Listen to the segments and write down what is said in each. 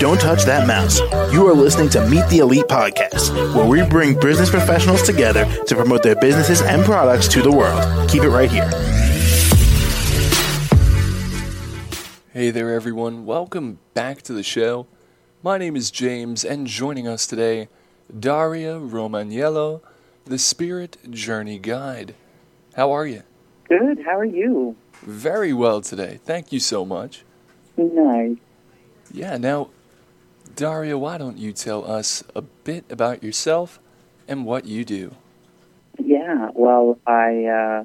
Don't touch that mouse. You are listening to Meet the Elite Podcast, where we bring business professionals together to promote their businesses and products to the world. Keep it right here. Hey there, everyone. Welcome back to the show. My name is James, and joining us today, Daria Romaniello, the Spirit Journey Guide. How are you? Good. How are you? Very well today. Thank you so much. Nice. Yeah, now, Daria, why don't you tell us a bit about yourself and what you do? Yeah. Well, I uh,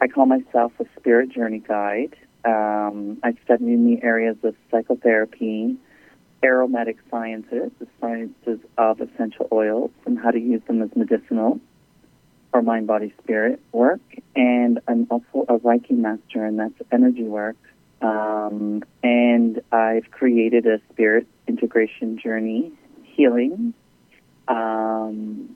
I call myself a spirit journey guide. Um, I study in the areas of psychotherapy, aromatic sciences, the sciences of essential oils, and how to use them as medicinal for mind, body, spirit work. And I'm also a Reiki master, and that's energy work. Um, and I've created a spirit integration journey healing. Um,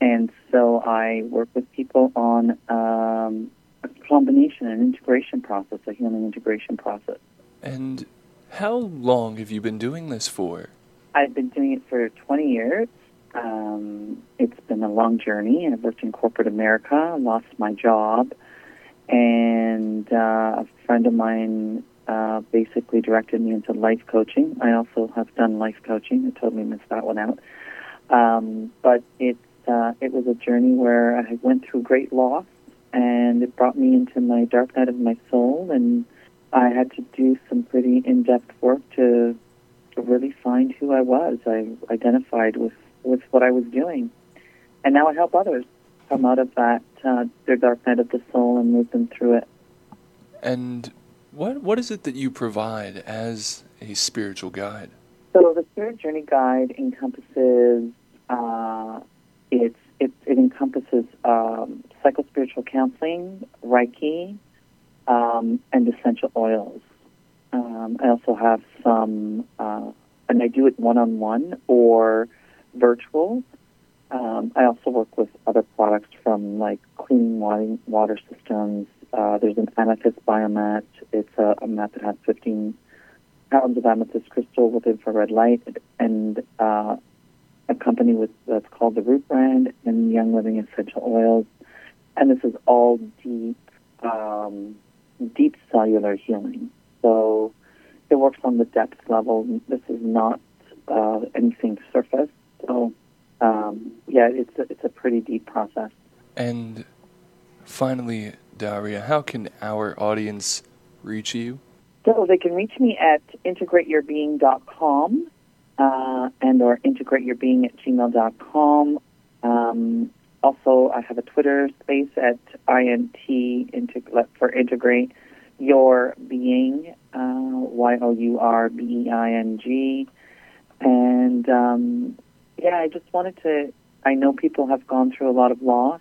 and so I work with people on um, a combination, an integration process, a healing integration process. And how long have you been doing this for? I've been doing it for 20 years. Um, it's been a long journey. I've worked in corporate America, lost my job, and uh, a friend of mine uh, basically directed me into life coaching. I also have done life coaching. I totally missed that one out. Um, but it uh, it was a journey where I went through great loss, and it brought me into my dark night of my soul, and I had to do some pretty in-depth work to to really find who I was. I identified with with what I was doing, and now I help others come out of that uh, their dark night of the soul and move them through it. And what what is it that you provide as a spiritual guide? So the Spirit Journey Guide encompasses uh, it's it, it encompasses um, psychospiritual counseling, Reiki, um, and essential oils. Um, I also have some, uh, and I do it one on one or virtual. Um, I also work with other products from like cleaning water, water systems. Uh, there's an amethyst biomat. It's a, a mat that has 15 pounds of amethyst crystal with infrared light, and uh, a company with that's called the Root Brand and Young Living Essential Oils. And this is all deep, um, deep cellular healing. So it works on the depth level. This is not uh, anything surface. So um, yeah, it's a, it's a pretty deep process. And finally, Daria, how can our audience reach you? So they can reach me at integrateyourbeing.com uh, and or integrateyourbeing at gmail.com. Um, also, I have a Twitter space at INT integ- for integrate your being, uh, Y O U R B E I N G. And um, yeah, I just wanted to. I know people have gone through a lot of loss,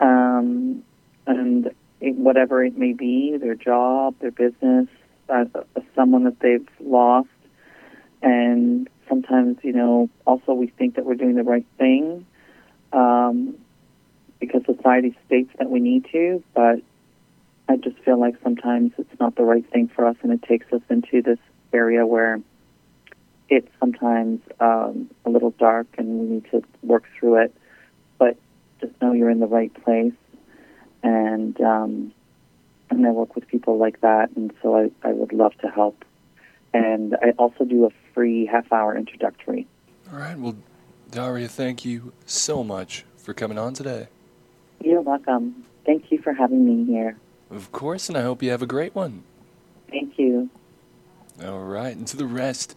um, and it, whatever it may be, their job, their business, uh, someone that they've lost, and sometimes you know, also we think that we're doing the right thing um, because society states that we need to, but I just feel like sometimes it's not the right thing for us, and it takes us into this area where it's sometimes um, a little dark and we need to work through it. But just know you're in the right place, and um, and I work with people like that, and so I, I would love to help. And I also do a free half hour introductory. All right. Well, Daria, thank you so much for coming on today. You're welcome. Thank you for having me here. Of course, and I hope you have a great one. Thank you. All right. And to the rest